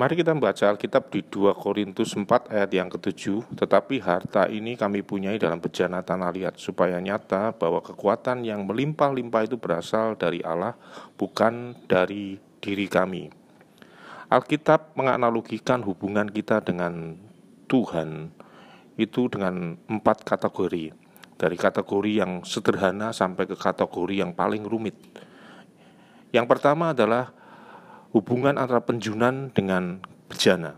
Mari kita membaca Alkitab di 2 Korintus 4 ayat yang ke-7 Tetapi harta ini kami punyai dalam bejana tanah liat Supaya nyata bahwa kekuatan yang melimpah-limpah itu berasal dari Allah Bukan dari diri kami. Alkitab menganalogikan hubungan kita dengan Tuhan Itu dengan empat kategori. Dari kategori yang sederhana sampai ke kategori yang paling rumit. Yang pertama adalah hubungan antara penjunan dengan bejana.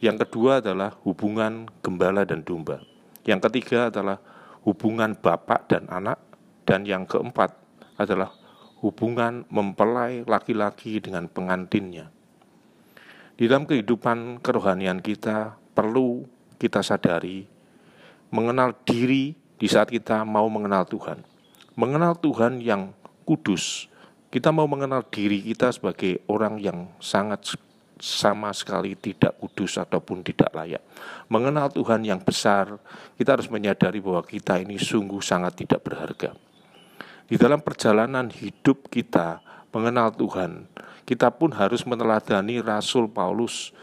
Yang kedua adalah hubungan gembala dan domba. Yang ketiga adalah hubungan bapak dan anak. Dan yang keempat adalah hubungan mempelai laki-laki dengan pengantinnya. Di dalam kehidupan kerohanian kita perlu kita sadari mengenal diri di saat kita mau mengenal Tuhan. Mengenal Tuhan yang kudus, kita mau mengenal diri kita sebagai orang yang sangat sama sekali tidak kudus ataupun tidak layak. Mengenal Tuhan yang besar, kita harus menyadari bahwa kita ini sungguh sangat tidak berharga. Di dalam perjalanan hidup kita mengenal Tuhan, kita pun harus meneladani Rasul Paulus,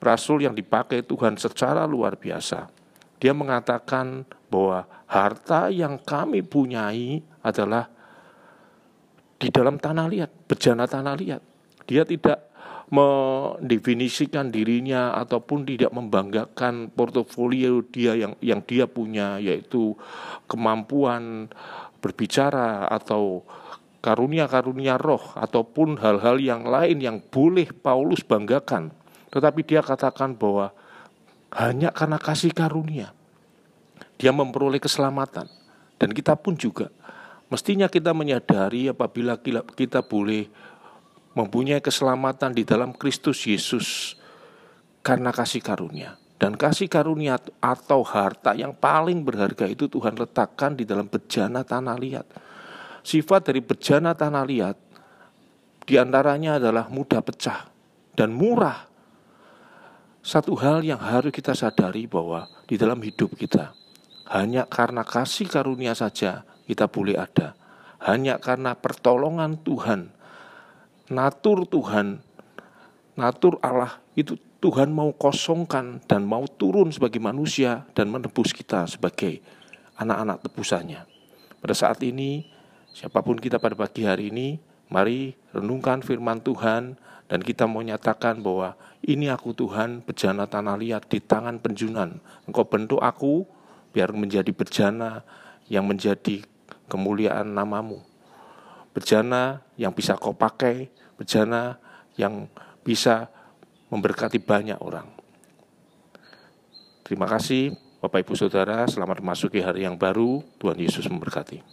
rasul yang dipakai Tuhan secara luar biasa. Dia mengatakan bahwa harta yang kami punyai adalah di dalam tanah liat, bejana tanah liat. Dia tidak mendefinisikan dirinya ataupun tidak membanggakan portofolio dia yang yang dia punya yaitu kemampuan berbicara atau karunia-karunia roh ataupun hal-hal yang lain yang boleh Paulus banggakan. Tetapi dia katakan bahwa hanya karena kasih karunia dia memperoleh keselamatan dan kita pun juga Mestinya kita menyadari apabila kita boleh mempunyai keselamatan di dalam Kristus Yesus karena kasih karunia. Dan kasih karunia atau harta yang paling berharga itu Tuhan letakkan di dalam bejana tanah liat. Sifat dari bejana tanah liat di antaranya adalah mudah pecah dan murah. Satu hal yang harus kita sadari bahwa di dalam hidup kita hanya karena kasih karunia saja kita boleh ada. Hanya karena pertolongan Tuhan, natur Tuhan, natur Allah itu Tuhan mau kosongkan dan mau turun sebagai manusia dan menebus kita sebagai anak-anak tebusannya. Pada saat ini, siapa pun kita pada pagi hari ini, mari renungkan firman Tuhan dan kita mau nyatakan bahwa ini aku Tuhan bejana tanah liat di tangan penjunan. Engkau bentuk aku biar menjadi bejana yang menjadi kemuliaan namamu. Bejana yang bisa kau pakai, bejana yang bisa memberkati banyak orang. Terima kasih Bapak Ibu Saudara, selamat memasuki hari yang baru. Tuhan Yesus memberkati.